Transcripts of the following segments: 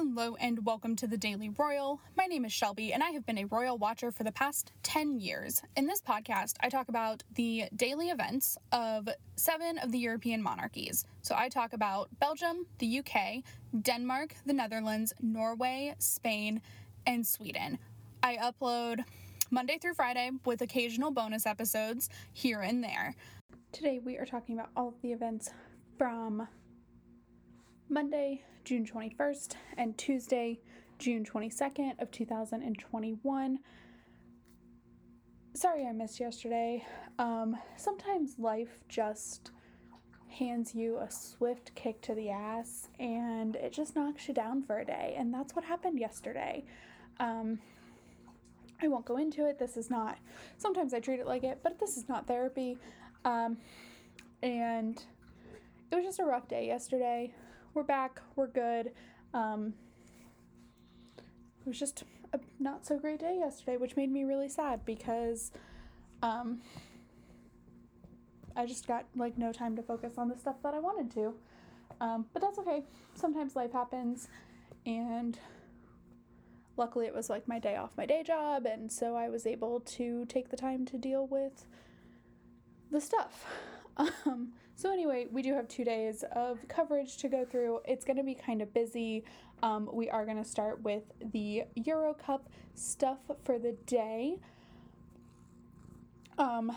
Hello and welcome to the Daily Royal. My name is Shelby and I have been a royal watcher for the past 10 years. In this podcast, I talk about the daily events of seven of the European monarchies. So I talk about Belgium, the UK, Denmark, the Netherlands, Norway, Spain, and Sweden. I upload Monday through Friday with occasional bonus episodes here and there. Today we are talking about all of the events from Monday, June 21st, and Tuesday, June 22nd of 2021. Sorry I missed yesterday. Um, sometimes life just hands you a swift kick to the ass and it just knocks you down for a day. And that's what happened yesterday. Um, I won't go into it. This is not, sometimes I treat it like it, but this is not therapy. Um, and it was just a rough day yesterday we're back, we're good. Um, it was just a not so great day yesterday, which made me really sad because um, I just got like no time to focus on the stuff that I wanted to. Um, but that's okay. Sometimes life happens, and luckily it was like my day off my day job, and so I was able to take the time to deal with the stuff. Um, so, anyway, we do have two days of coverage to go through. It's going to be kind of busy. Um, we are going to start with the Euro Cup stuff for the day. Um,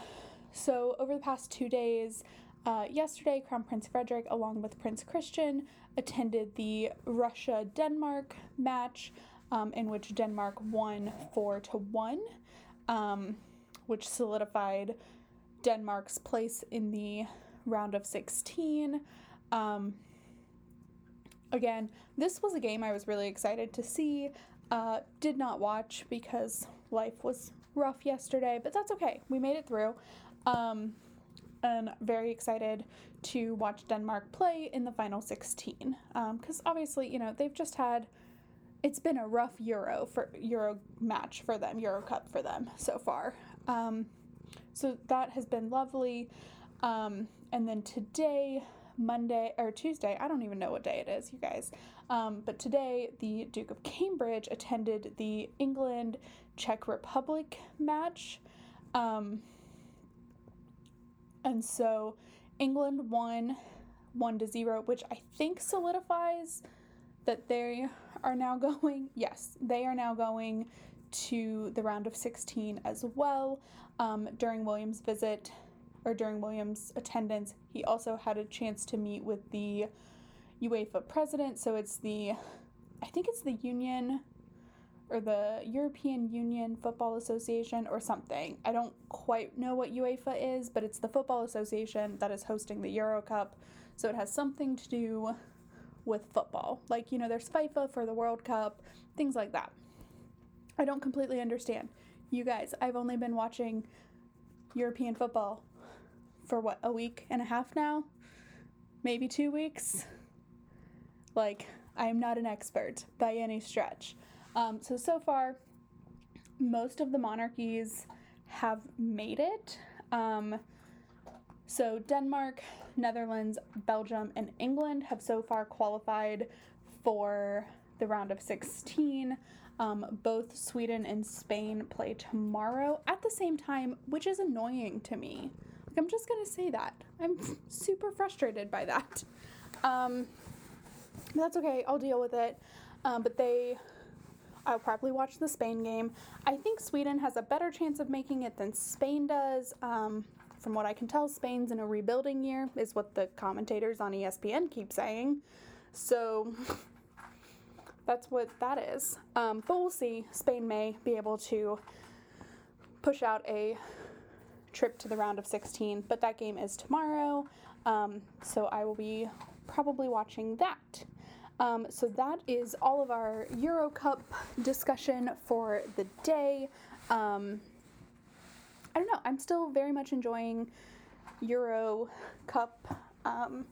so, over the past two days, uh, yesterday, Crown Prince Frederik, along with Prince Christian, attended the Russia Denmark match, um, in which Denmark won 4 to 1, um, which solidified Denmark's place in the round of 16. Um, again, this was a game I was really excited to see. Uh, did not watch because life was rough yesterday, but that's okay. We made it through. Um, and very excited to watch Denmark play in the final 16. Because um, obviously, you know, they've just had. It's been a rough Euro for Euro match for them, Euro Cup for them so far. Um, so that has been lovely. Um, and then today, Monday or Tuesday, I don't even know what day it is, you guys. Um, but today, the Duke of Cambridge attended the England Czech Republic match. Um, and so England won 1 to 0, which I think solidifies that they are now going. Yes, they are now going to the round of 16 as well. Um, during Williams' visit, or during Williams' attendance, he also had a chance to meet with the UEFA president. So it's the, I think it's the Union or the European Union Football Association or something. I don't quite know what UEFA is, but it's the football association that is hosting the Euro Cup. So it has something to do with football. Like, you know, there's FIFA for the World Cup, things like that. I don't completely understand. You guys, I've only been watching European football for what, a week and a half now? Maybe two weeks? Like, I'm not an expert by any stretch. Um, so, so far, most of the monarchies have made it. Um, so, Denmark, Netherlands, Belgium, and England have so far qualified for the round of 16. Um, both Sweden and Spain play tomorrow at the same time, which is annoying to me. Like, I'm just gonna say that. I'm super frustrated by that. Um, that's okay. I'll deal with it. Um, but they, I'll probably watch the Spain game. I think Sweden has a better chance of making it than Spain does. Um, from what I can tell, Spain's in a rebuilding year, is what the commentators on ESPN keep saying. So that's what that is. Um, but we'll see. Spain may be able to push out a trip to the round of 16, but that game is tomorrow, um, so I will be probably watching that. Um, so that is all of our Euro Cup discussion for the day. Um, I don't know, I'm still very much enjoying Euro Cup, um,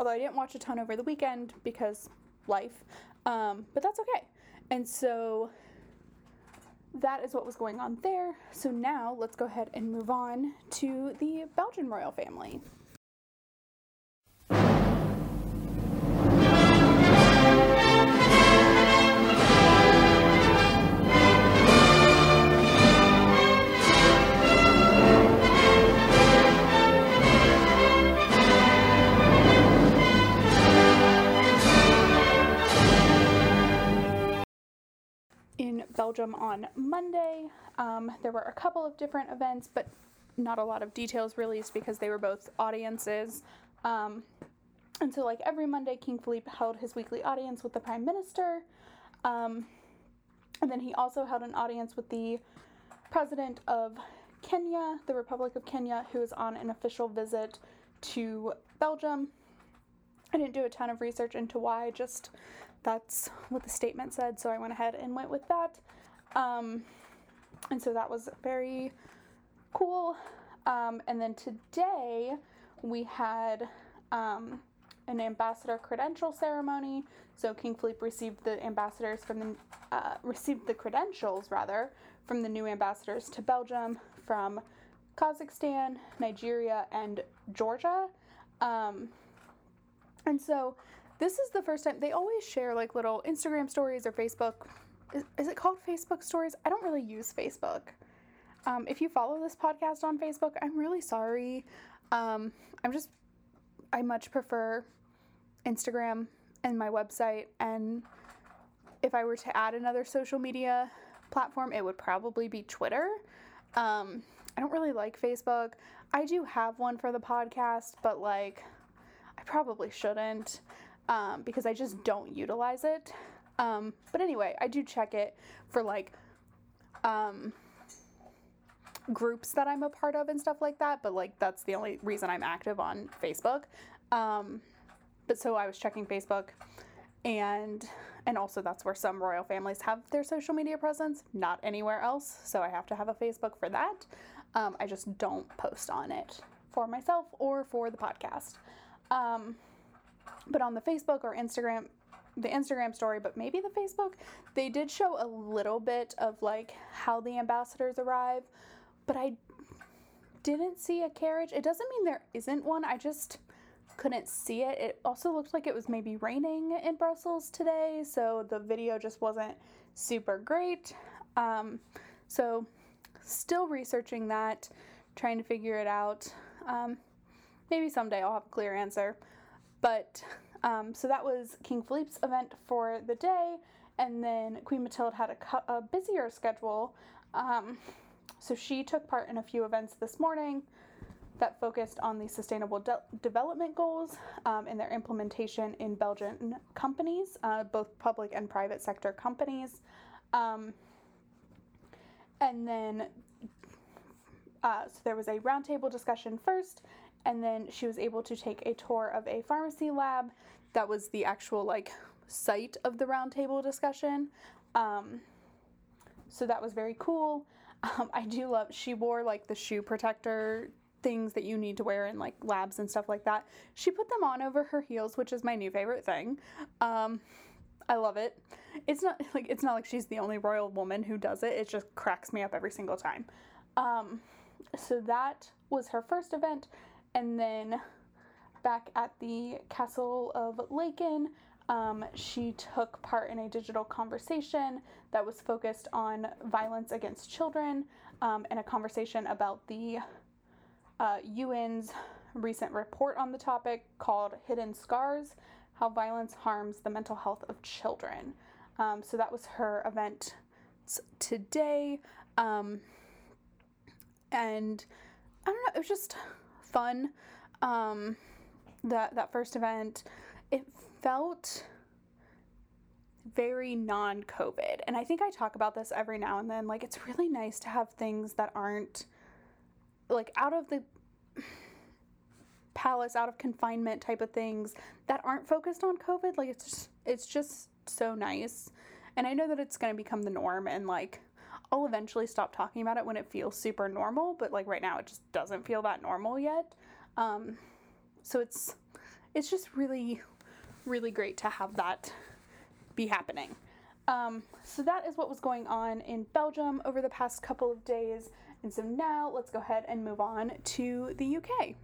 although I didn't watch a ton over the weekend because life, um, but that's okay. And so that is what was going on there. So now let's go ahead and move on to the Belgian royal family. In Belgium on Monday. Um, there were a couple of different events, but not a lot of details released because they were both audiences. Um, and so, like every Monday, King Philippe held his weekly audience with the Prime Minister. Um, and then he also held an audience with the President of Kenya, the Republic of Kenya, who is on an official visit to Belgium. I didn't do a ton of research into why, just that's what the statement said, so I went ahead and went with that. Um, and so that was very cool. Um, and then today we had um, an ambassador credential ceremony. So King Philippe received the ambassadors from the uh, received the credentials rather from the new ambassadors to Belgium from Kazakhstan, Nigeria, and Georgia. Um, and so this is the first time they always share like little Instagram stories or Facebook. Is, is it called Facebook stories? I don't really use Facebook. Um, if you follow this podcast on Facebook, I'm really sorry. Um, I'm just, I much prefer Instagram and my website. And if I were to add another social media platform, it would probably be Twitter. Um, I don't really like Facebook. I do have one for the podcast, but like, probably shouldn't um, because I just don't utilize it. Um, but anyway, I do check it for like um, groups that I'm a part of and stuff like that. But like, that's the only reason I'm active on Facebook. Um, but so I was checking Facebook and and also that's where some royal families have their social media presence not anywhere else so i have to have a facebook for that um, i just don't post on it for myself or for the podcast um, but on the facebook or instagram the instagram story but maybe the facebook they did show a little bit of like how the ambassadors arrive but i didn't see a carriage it doesn't mean there isn't one i just couldn't see it. It also looked like it was maybe raining in Brussels today, so the video just wasn't super great. Um, so, still researching that, trying to figure it out. Um, maybe someday I'll have a clear answer. But um, so that was King Philippe's event for the day, and then Queen Mathilde had a, a busier schedule. Um, so she took part in a few events this morning that focused on the Sustainable De- Development Goals um, and their implementation in Belgian companies, uh, both public and private sector companies. Um, and then, uh, so there was a roundtable discussion first, and then she was able to take a tour of a pharmacy lab. That was the actual like site of the roundtable discussion. Um, so that was very cool. Um, I do love, she wore like the shoe protector things that you need to wear in like labs and stuff like that. She put them on over her heels, which is my new favorite thing. Um, I love it. It's not like it's not like she's the only royal woman who does it. It just cracks me up every single time. Um, so that was her first event, and then back at the Castle of Laeken, um, she took part in a digital conversation that was focused on violence against children um, and a conversation about the uh, UN's recent report on the topic called Hidden Scars How Violence Harms the Mental Health of Children. Um, so that was her event today. Um, and I don't know, it was just fun. Um, that, that first event, it felt very non COVID. And I think I talk about this every now and then. Like, it's really nice to have things that aren't like out of the palace, out of confinement type of things that aren't focused on COVID. Like it's just, it's just so nice. And I know that it's going to become the norm and like I'll eventually stop talking about it when it feels super normal, but like right now it just doesn't feel that normal yet. Um, so it's it's just really really great to have that be happening. Um, so that is what was going on in Belgium over the past couple of days. And so now let's go ahead and move on to the UK.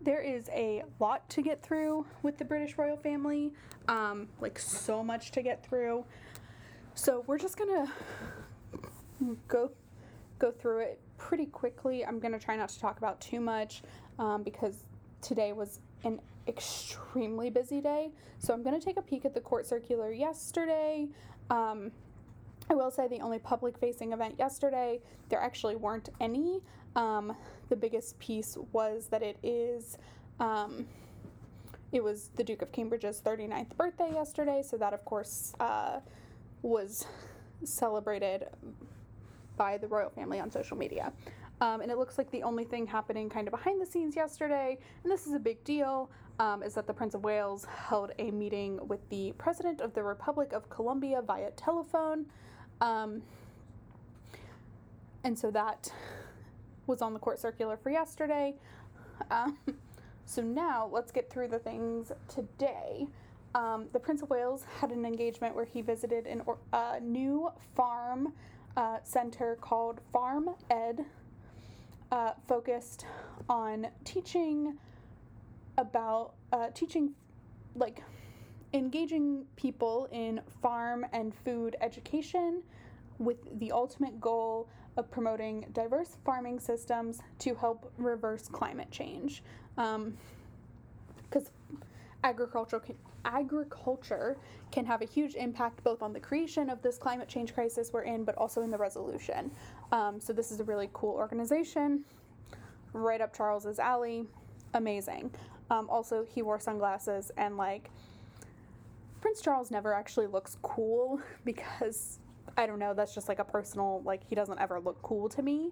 There is a lot to get through with the British royal family, um, like so much to get through. So we're just gonna go go through it pretty quickly. I'm gonna try not to talk about too much um, because today was an extremely busy day. So I'm gonna take a peek at the court circular yesterday. Um, I will say the only public facing event yesterday, there actually weren't any. Um, the biggest piece was that it is, um, it was the Duke of Cambridge's 39th birthday yesterday, so that of course uh, was celebrated by the royal family on social media. Um, and it looks like the only thing happening kind of behind the scenes yesterday, and this is a big deal, um, is that the Prince of Wales held a meeting with the President of the Republic of Colombia via telephone. Um, and so that was on the court circular for yesterday. Um, so now let's get through the things today. Um, the Prince of Wales had an engagement where he visited a uh, new farm uh, center called Farm Ed, uh, focused on teaching about uh, teaching like engaging people in farm and food education with the ultimate goal of promoting diverse farming systems to help reverse climate change. Because um, agriculture can, agriculture can have a huge impact both on the creation of this climate change crisis we're in, but also in the resolution. Um, so this is a really cool organization, right up Charles's alley. Amazing. Um, also, he wore sunglasses and like Prince Charles never actually looks cool because I don't know, that's just like a personal like he doesn't ever look cool to me.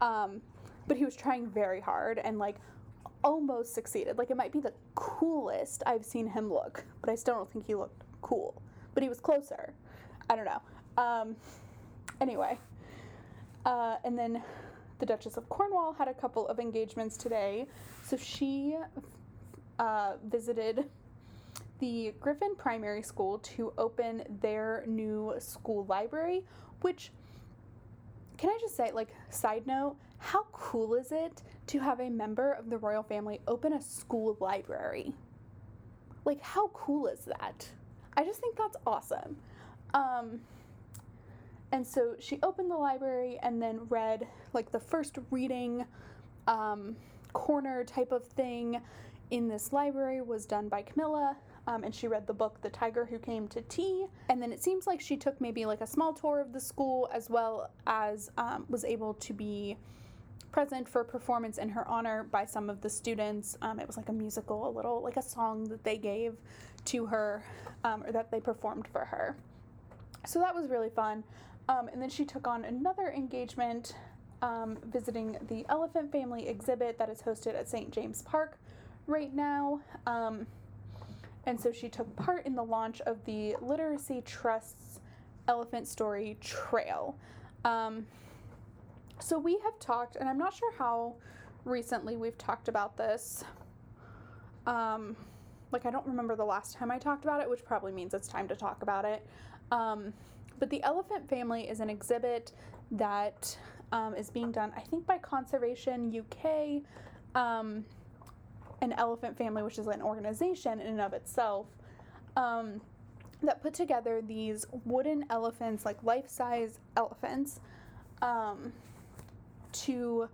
Um, but he was trying very hard and like almost succeeded. Like it might be the coolest I've seen him look, but I still don't think he looked cool. But he was closer. I don't know. Um, anyway, uh, and then the Duchess of Cornwall had a couple of engagements today. So she uh, visited the Griffin Primary School to open their new school library, which can I just say, like, side note, how cool is it to have a member of the royal family open a school library? Like, how cool is that? I just think that's awesome. Um, and so she opened the library and then read, like, the first reading um, corner type of thing in this library was done by Camilla, um, and she read the book The Tiger Who Came to Tea. And then it seems like she took maybe like a small tour of the school as well as um, was able to be present for a performance in her honor by some of the students. Um, it was like a musical, a little like a song that they gave to her um, or that they performed for her. So that was really fun. Um, and then she took on another engagement um, visiting the elephant family exhibit that is hosted at St. James Park right now. Um, and so she took part in the launch of the Literacy Trust's Elephant Story Trail. Um, so we have talked, and I'm not sure how recently we've talked about this. Um, like, I don't remember the last time I talked about it, which probably means it's time to talk about it. Um, but the elephant family is an exhibit that um, is being done, I think, by Conservation UK. Um, an elephant family, which is an organization in and of itself, um, that put together these wooden elephants, like life size elephants, um, to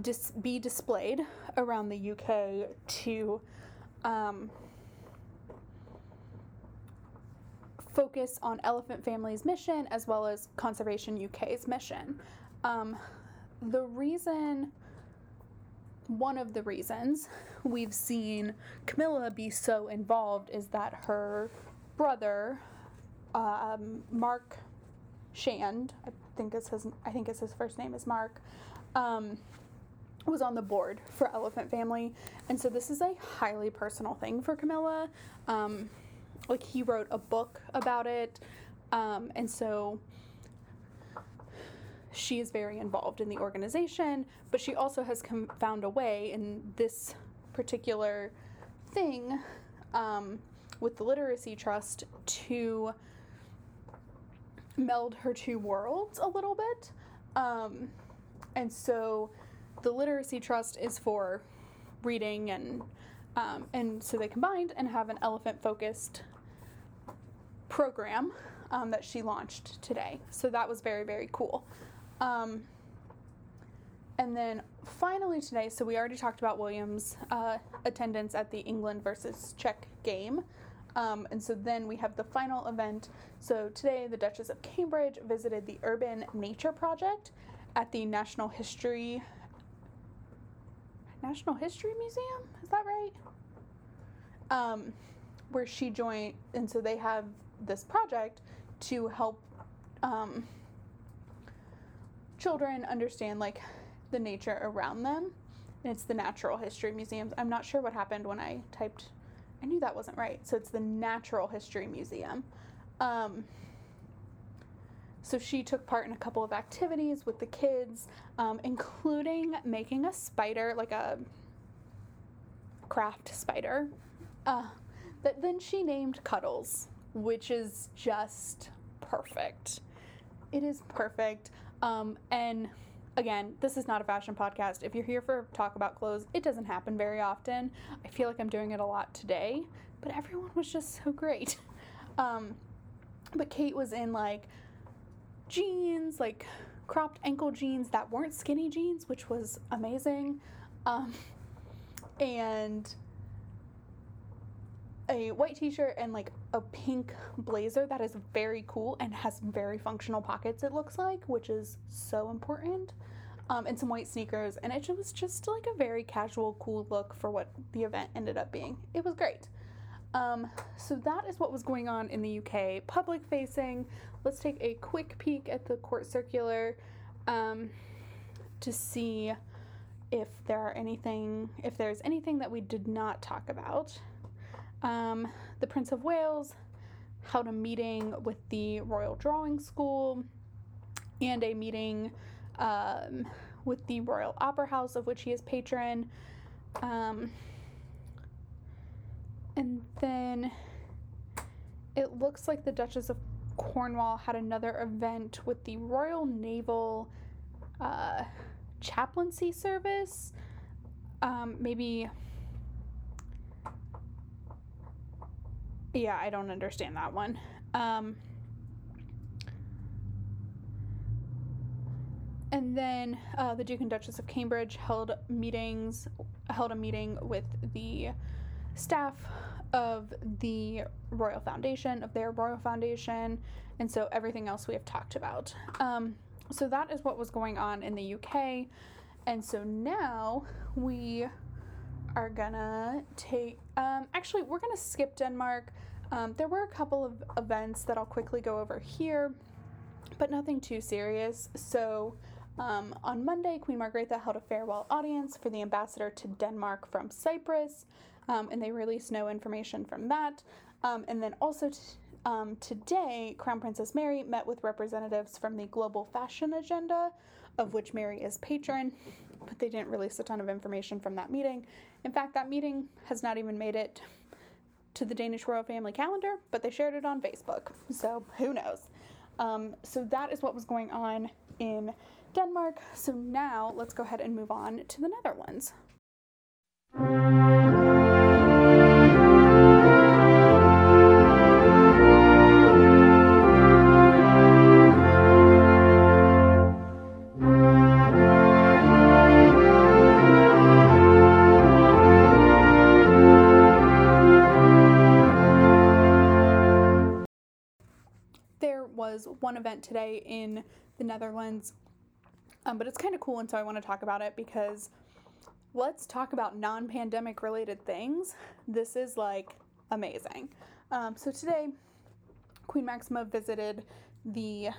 dis- be displayed around the UK to um, focus on Elephant Family's mission as well as Conservation UK's mission. Um, the reason one of the reasons we've seen Camilla be so involved is that her brother, um, Mark Shand, I think it's his, I think it's his first name is Mark, um, was on the board for Elephant Family, and so this is a highly personal thing for Camilla. Um, like he wrote a book about it, um, and so she is very involved in the organization, but she also has com- found a way in this particular thing um, with the Literacy Trust to meld her two worlds a little bit. Um, and so the Literacy Trust is for reading and Um, and so they combined and have an elephant focused program um, that she launched today. So that was very, very cool. Um, and then finally today, so we already talked about Williams' uh, attendance at the England versus Czech game. Um, and so then we have the final event. So today, the Duchess of Cambridge visited the Urban Nature Project at the National History National History Museum. Is that right? Um, where she joined, and so they have this project to help um, children understand like the nature around them. And it's the Natural History Museums. I'm not sure what happened when I typed. I knew that wasn't right. So it's the Natural History Museum. Um, so she took part in a couple of activities with the kids, um, including making a spider, like a craft spider, uh, that then she named Cuddles, which is just perfect. It is perfect. Um, and again, this is not a fashion podcast. If you're here for talk about clothes, it doesn't happen very often. I feel like I'm doing it a lot today, but everyone was just so great. Um, but Kate was in like jeans, like cropped ankle jeans that weren't skinny jeans, which was amazing. Um, and a white t-shirt and like a pink blazer that is very cool and has very functional pockets it looks like which is so important um, and some white sneakers and it was just like a very casual cool look for what the event ended up being. It was great. Um, so that is what was going on in the uk public facing. Let's take a quick peek at the court circular um, to see if there are anything if there's anything that we did not talk about. Um, the Prince of Wales held a meeting with the Royal Drawing School and a meeting um, with the Royal Opera House, of which he is patron. Um, and then it looks like the Duchess of Cornwall had another event with the Royal Naval uh, Chaplaincy Service. Um, maybe yeah, I don't understand that one. Um, and then uh, the Duke and Duchess of Cambridge held meetings, held a meeting with the staff of the Royal Foundation, of their Royal Foundation, and so everything else we have talked about. Um, so that is what was going on in the UK. And so now we are gonna take, um, actually, we're gonna skip Denmark. Um, there were a couple of events that I'll quickly go over here, but nothing too serious. So, um, on Monday, Queen Margrethe held a farewell audience for the ambassador to Denmark from Cyprus, um, and they released no information from that. Um, and then also t- um, today, Crown Princess Mary met with representatives from the Global Fashion Agenda, of which Mary is patron, but they didn't release a ton of information from that meeting. In fact, that meeting has not even made it to the Danish royal family calendar, but they shared it on Facebook. So who knows? Um, so that is what was going on in Denmark. So now let's go ahead and move on to the Netherlands. Was one event today in the Netherlands, um, but it's kind of cool, and so I want to talk about it because let's talk about non pandemic related things. This is like amazing. Um, so today, Queen Maxima visited the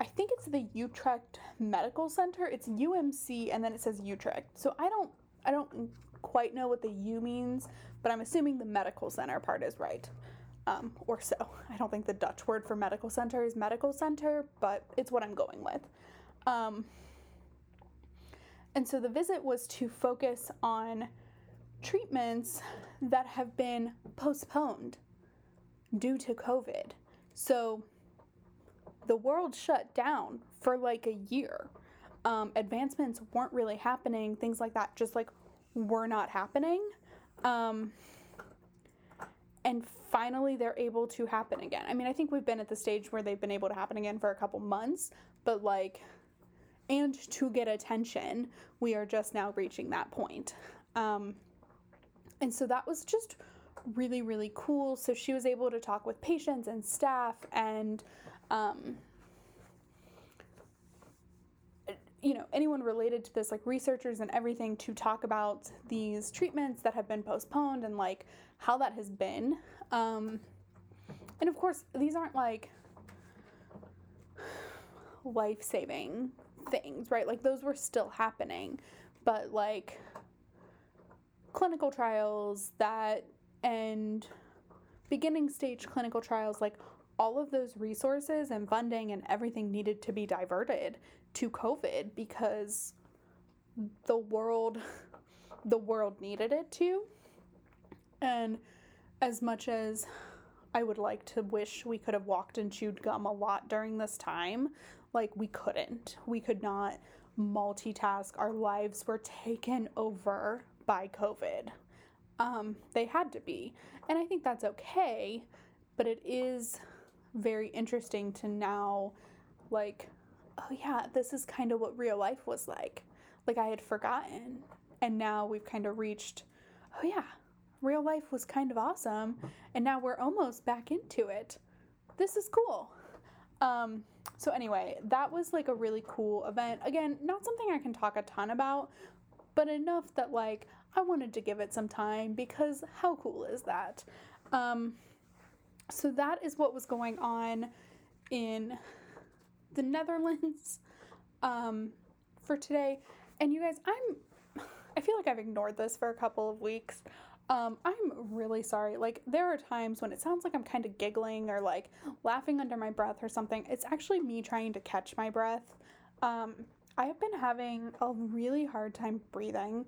I think it's the Utrecht Medical Center. It's UMC and then it says Utrecht. So I don't I don't quite know what the U means, but I'm assuming the medical center part is right um, or so. I don't think the Dutch word for medical center is medical center, but it's what I'm going with. Um, and so the visit was to focus on treatments that have been postponed due to COVID. So the world shut down for like a year. Um, advancements weren't really happening, things like that just like were not happening. Um, and finally, they're able to happen again. I mean, I think we've been at the stage where they've been able to happen again for a couple months, but like, and to get attention, we are just now reaching that point. Um, and so that was just really, really cool. So she was able to talk with patients and staff and, um, you know, anyone related to this, like researchers and everything, to talk about these treatments that have been postponed and like how that has been. Um, and of course, these aren't like life saving things, right? Like those were still happening, but like clinical trials that and beginning stage clinical trials, like all of those resources and funding and everything needed to be diverted to COVID because the world the world needed it to. And as much as I would like to wish we could have walked and chewed gum a lot during this time, like we couldn't. We could not multitask. Our lives were taken over by COVID. Um, they had to be. And I think that's okay, but it is very interesting to now, like, oh yeah, this is kind of what real life was like. Like I had forgotten. And now we've kind of reached, oh yeah, real life was kind of awesome. And now we're almost back into it. This is cool. Um, so, anyway, that was like a really cool event. Again, not something I can talk a ton about, but enough that like I wanted to give it some time because how cool is that? Um, so, that is what was going on in the Netherlands um, for today. And you guys, I'm, I feel like I've ignored this for a couple of weeks. Um, I'm really sorry. Like, there are times when it sounds like I'm kind of giggling or like laughing under my breath or something. It's actually me trying to catch my breath. Um, I have been having a really hard time breathing.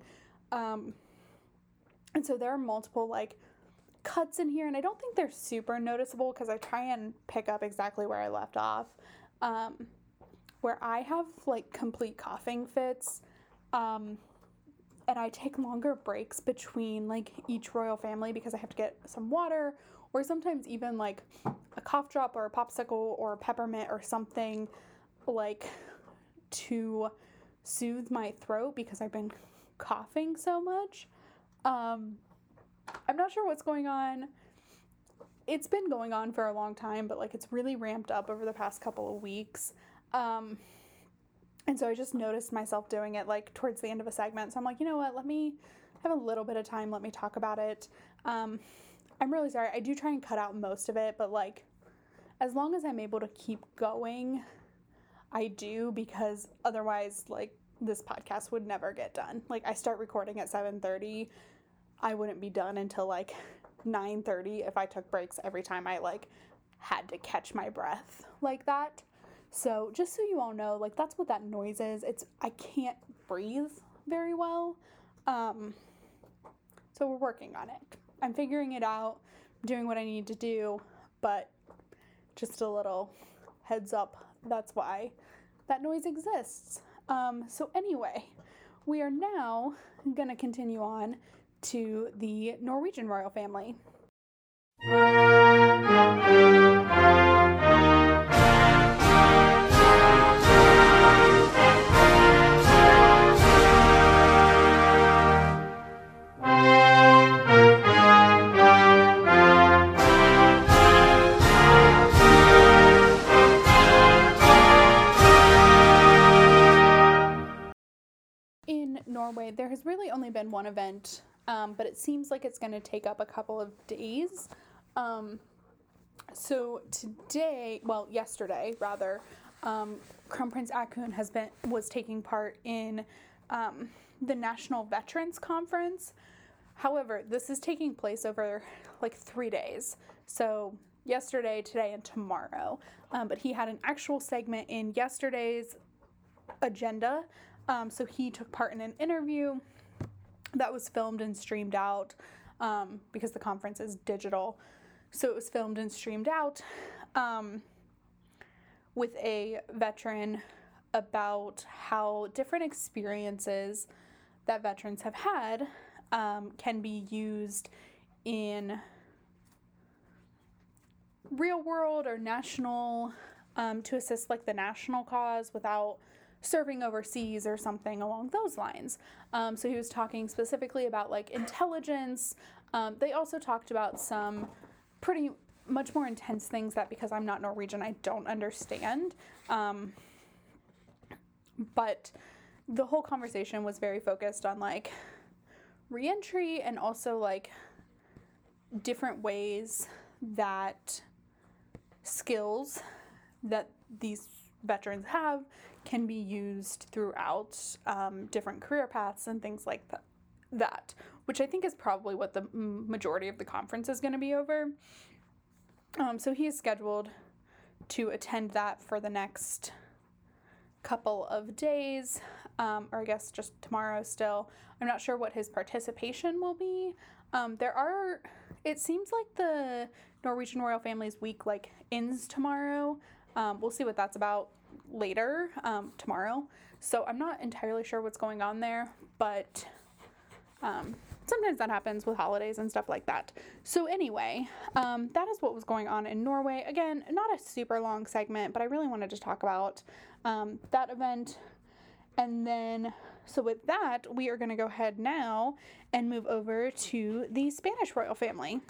Um, and so there are multiple like cuts in here, and I don't think they're super noticeable because I try and pick up exactly where I left off. Um, where I have like complete coughing fits. Um, and I take longer breaks between like each royal family because I have to get some water or sometimes even like a cough drop or a popsicle or a peppermint or something like to soothe my throat because I've been coughing so much. Um, I'm not sure what's going on. It's been going on for a long time, but like it's really ramped up over the past couple of weeks. Um, and so I just noticed myself doing it like towards the end of a segment. So I'm like, you know what? Let me have a little bit of time. Let me talk about it. Um, I'm really sorry. I do try and cut out most of it, but like, as long as I'm able to keep going, I do because otherwise, like, this podcast would never get done. Like, I start recording at 7:30. I wouldn't be done until like 9:30 if I took breaks every time I like had to catch my breath like that. So, just so you all know, like that's what that noise is. It's I can't breathe very well. Um, so we're working on it. I'm figuring it out, doing what I need to do, but just a little heads up. That's why that noise exists. Um, so anyway, we are now going to continue on to the Norwegian royal family. Only been one event, um, but it seems like it's going to take up a couple of days. Um, so today, well, yesterday rather, um, Crown Prince Haakon has been was taking part in um, the National Veterans Conference. However, this is taking place over like three days. So yesterday, today, and tomorrow. Um, but he had an actual segment in yesterday's agenda um, so he took part in an interview that was filmed and streamed out um, because the conference is digital. So it was filmed and streamed out um, with a veteran about how different experiences that veterans have had um, can be used in real world or national um, to assist like the national cause without serving overseas or something along those lines. Um, so he was talking specifically about like intelligence. Um, they also talked about some pretty much more intense things that because I'm not Norwegian, I don't understand. Um, but the whole conversation was very focused on like reentry and also like different ways that skills that these veterans have can be used throughout um, different career paths and things like that. Which I think is probably what the majority of the conference is going to be over. Um, so he is scheduled to attend that for the next couple of days, um, or I guess just tomorrow still. I'm not sure what his participation will be. Um, there are, it seems like the Norwegian royal family's week like ends tomorrow. Um, we'll see what that's about later um, tomorrow. So I'm not entirely sure what's going on there, but um, sometimes that happens with holidays and stuff like that. So, anyway, um, that is what was going on in Norway. Again, not a super long segment, but I really wanted to talk about um, that event. And then, so with that, we are going to go ahead now and move over to the Spanish royal family.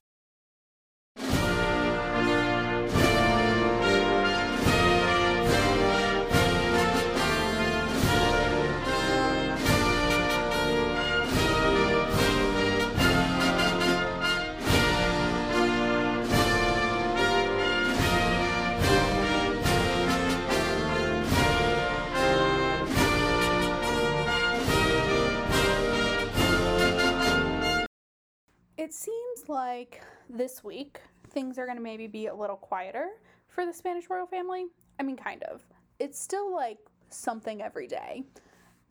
It seems like this week things are going to maybe be a little quieter for the Spanish royal family. I mean, kind of. It's still like something every day,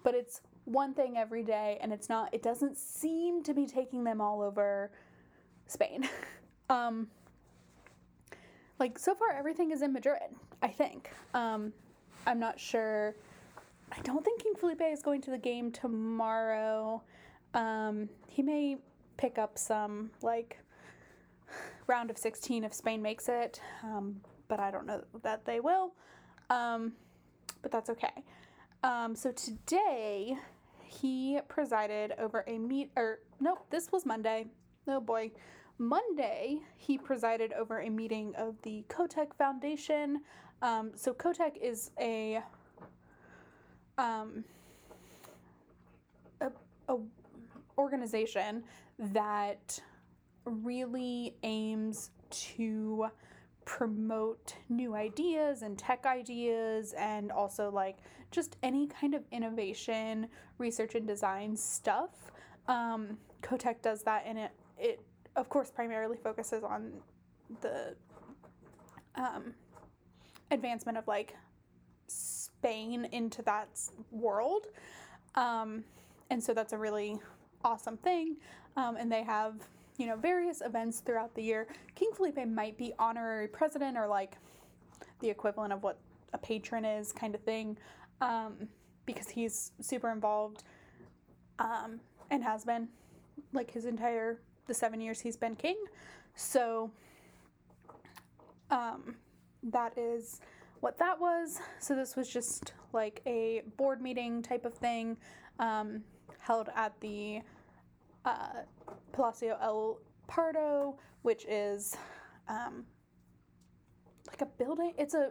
but it's one thing every day, and it's not, it doesn't seem to be taking them all over Spain. um, like, so far, everything is in Madrid, I think. Um, I'm not sure. I don't think King Felipe is going to the game tomorrow. Um, he may pick up some like round of 16 if Spain makes it, um, but I don't know that they will. Um, but that's okay. Um, so today he presided over a meet, or nope, this was Monday. Oh boy. Monday, he presided over a meeting of the Cotec Foundation. Um, so Cotec is a, um, a, a organization that really aims to promote new ideas and tech ideas and also like just any kind of innovation research and design stuff. Um, Cotec does that and it it of course primarily focuses on the um, advancement of like spain into that world. Um, and so that's a really awesome thing um, and they have you know various events throughout the year. King Felipe might be honorary president or like the equivalent of what a patron is, kind of thing, um, because he's super involved um, and has been like his entire the seven years he's been king. So um, that is what that was. So this was just like a board meeting type of thing um, held at the uh, Palacio El Pardo, which is um, like a building. It's a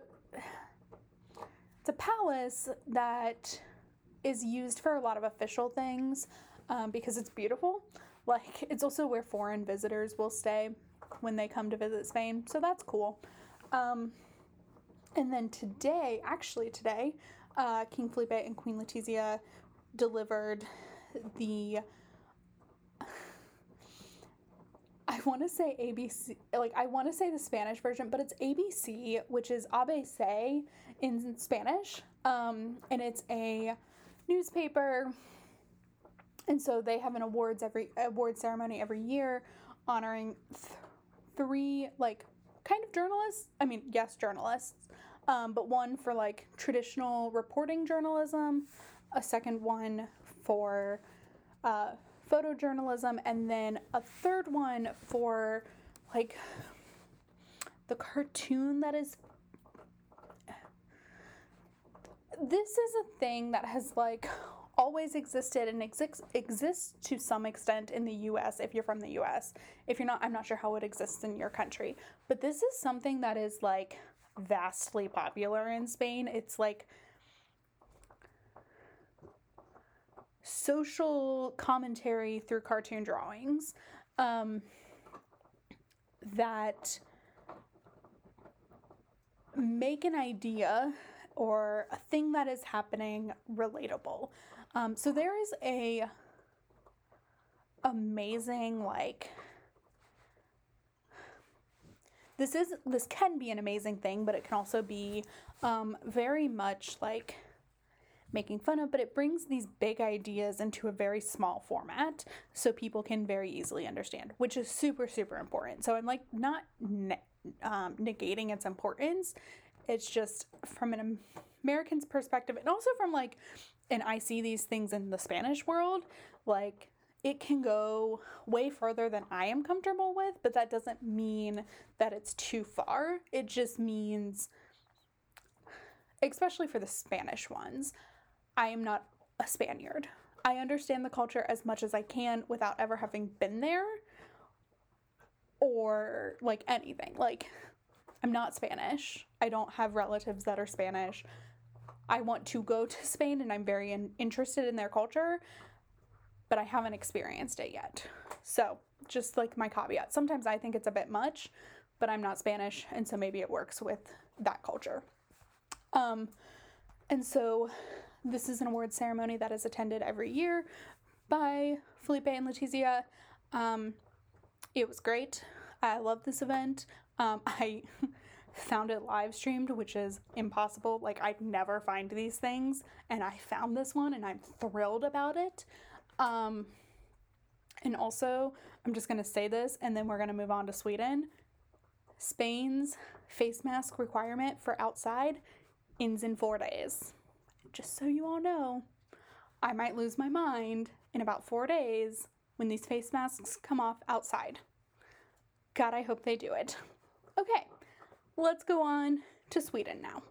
it's a palace that is used for a lot of official things um, because it's beautiful. Like it's also where foreign visitors will stay when they come to visit Spain, so that's cool. Um, and then today, actually today, uh, King Felipe and Queen Letizia delivered the I want to say ABC, like I want to say the Spanish version, but it's ABC, which is ABC in Spanish. Um, and it's a newspaper. And so they have an awards every award ceremony every year honoring th- three like kind of journalists. I mean, yes, journalists. Um, but one for like traditional reporting journalism, a second one for uh, photojournalism, and then a third one for like the cartoon that is. This is a thing that has like always existed and exi- exists to some extent in the US if you're from the US. If you're not, I'm not sure how it exists in your country. But this is something that is like vastly popular in Spain. It's like social commentary through cartoon drawings um, that make an idea or a thing that is happening relatable. Um, so there is a amazing like this is this can be an amazing thing, but it can also be um, very much like making fun of, but it brings these big ideas into a very small format so people can very easily understand, which is super, super important. So I'm like not ne- um, negating its importance. It's just from an American's perspective, and also from like, and I see these things in the Spanish world, like it can go way further than I am comfortable with, but that doesn't mean that it's too far. It just means, especially for the Spanish ones, I am not a Spaniard. I understand the culture as much as I can without ever having been there or like anything. Like, I'm not Spanish. I don't have relatives that are Spanish. I want to go to Spain and I'm very in- interested in their culture, but I haven't experienced it yet. So, just like my caveat. Sometimes I think it's a bit much, but I'm not Spanish, and so maybe it works with that culture. Um, and so this is an award ceremony that is attended every year by Felipe and Letizia. Um, it was great. I love this event. Um, I found it live streamed, which is impossible. Like, I'd never find these things, and I found this one, and I'm thrilled about it. Um, and also, I'm just going to say this, and then we're going to move on to Sweden. Spain's face mask requirement for outside ends in four days just so you all know, I might lose my mind in about four days when these face masks come off outside. God, I hope they do it. Okay, let's go on to Sweden now.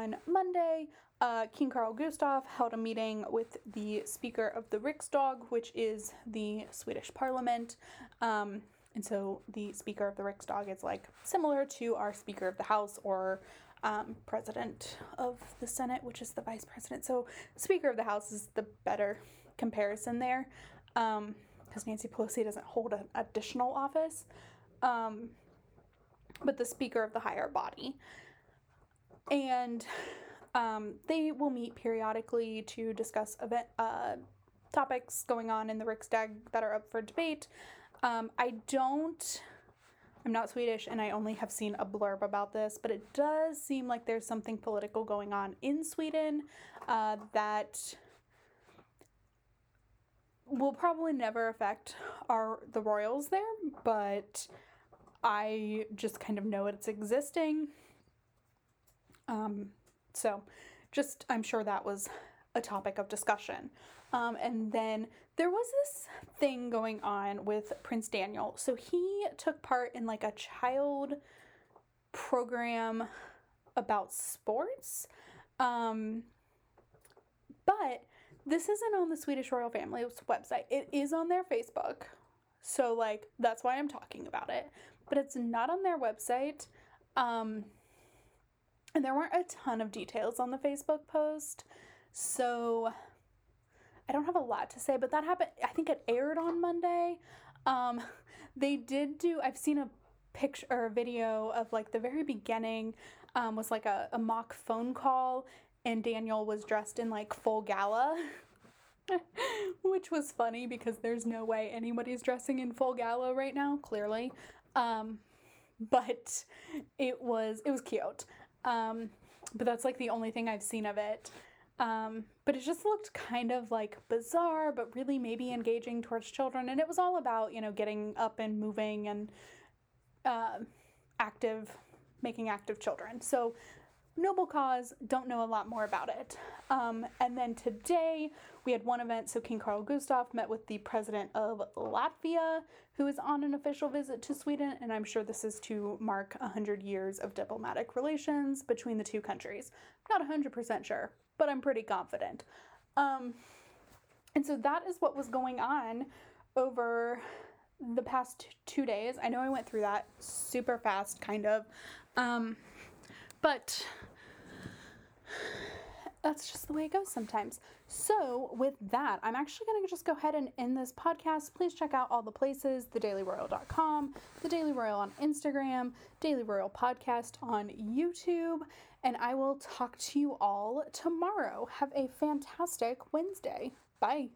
On Monday, uh, King Carl Gustaf held a meeting with the Speaker of the Riksdag, which is the Swedish Parliament. Um, and so the Speaker of the Riksdag is like similar to our Speaker of the House or um, President of the Senate, which is the Vice President. So Speaker of the House is the better comparison there because um, Nancy Pelosi doesn't hold an additional office. Um, but the Speaker of the higher body and um, they will meet periodically to discuss event uh, topics going on in the Riksdag that are up for debate. Um, I don't. I'm not Swedish and I only have seen a blurb about this, but it does seem like there's something political going on in Sweden uh, that will probably never affect our the royals there, but I just kind of know it's existing um, so, just I'm sure that was a topic of discussion. Um, and then there was this thing going on with Prince Daniel. So he took part in like a child program about sports. Um, but this isn't on the Swedish royal family's website. It is on their Facebook. So like that's why I'm talking about it. But it's not on their website. Um, and there weren't a ton of details on the Facebook post. So I don't have a lot to say, but that happened. I think it aired on Monday. Um, they did do, I've seen a picture or a video of like the very beginning um, was like a, a mock phone call, and Daniel was dressed in like full gala. Which was funny because there's no way anybody's dressing in full gala right now, clearly. Um, but it was it was cute. Um, but that's like the only thing I've seen of it. Um, but it just looked kind of like bizarre, but really maybe engaging towards children. And it was all about, you know, getting up and moving and uh, active, making active children. So, noble cause, don't know a lot more about it. Um, and then today we had one event. So, King Carl Gustaf met with the president of Latvia, who is on an official visit to Sweden. And I'm sure this is to mark 100 years of diplomatic relations between the two countries. Not 100% sure, but I'm pretty confident. Um, and so that is what was going on over the past two days. I know I went through that super fast, kind of. Um, but that's just the way it goes sometimes. So, with that, I'm actually going to just go ahead and end this podcast. Please check out all the places thedailyroyal.com, the Daily Royal on Instagram, Daily Royal Podcast on YouTube, and I will talk to you all tomorrow. Have a fantastic Wednesday. Bye.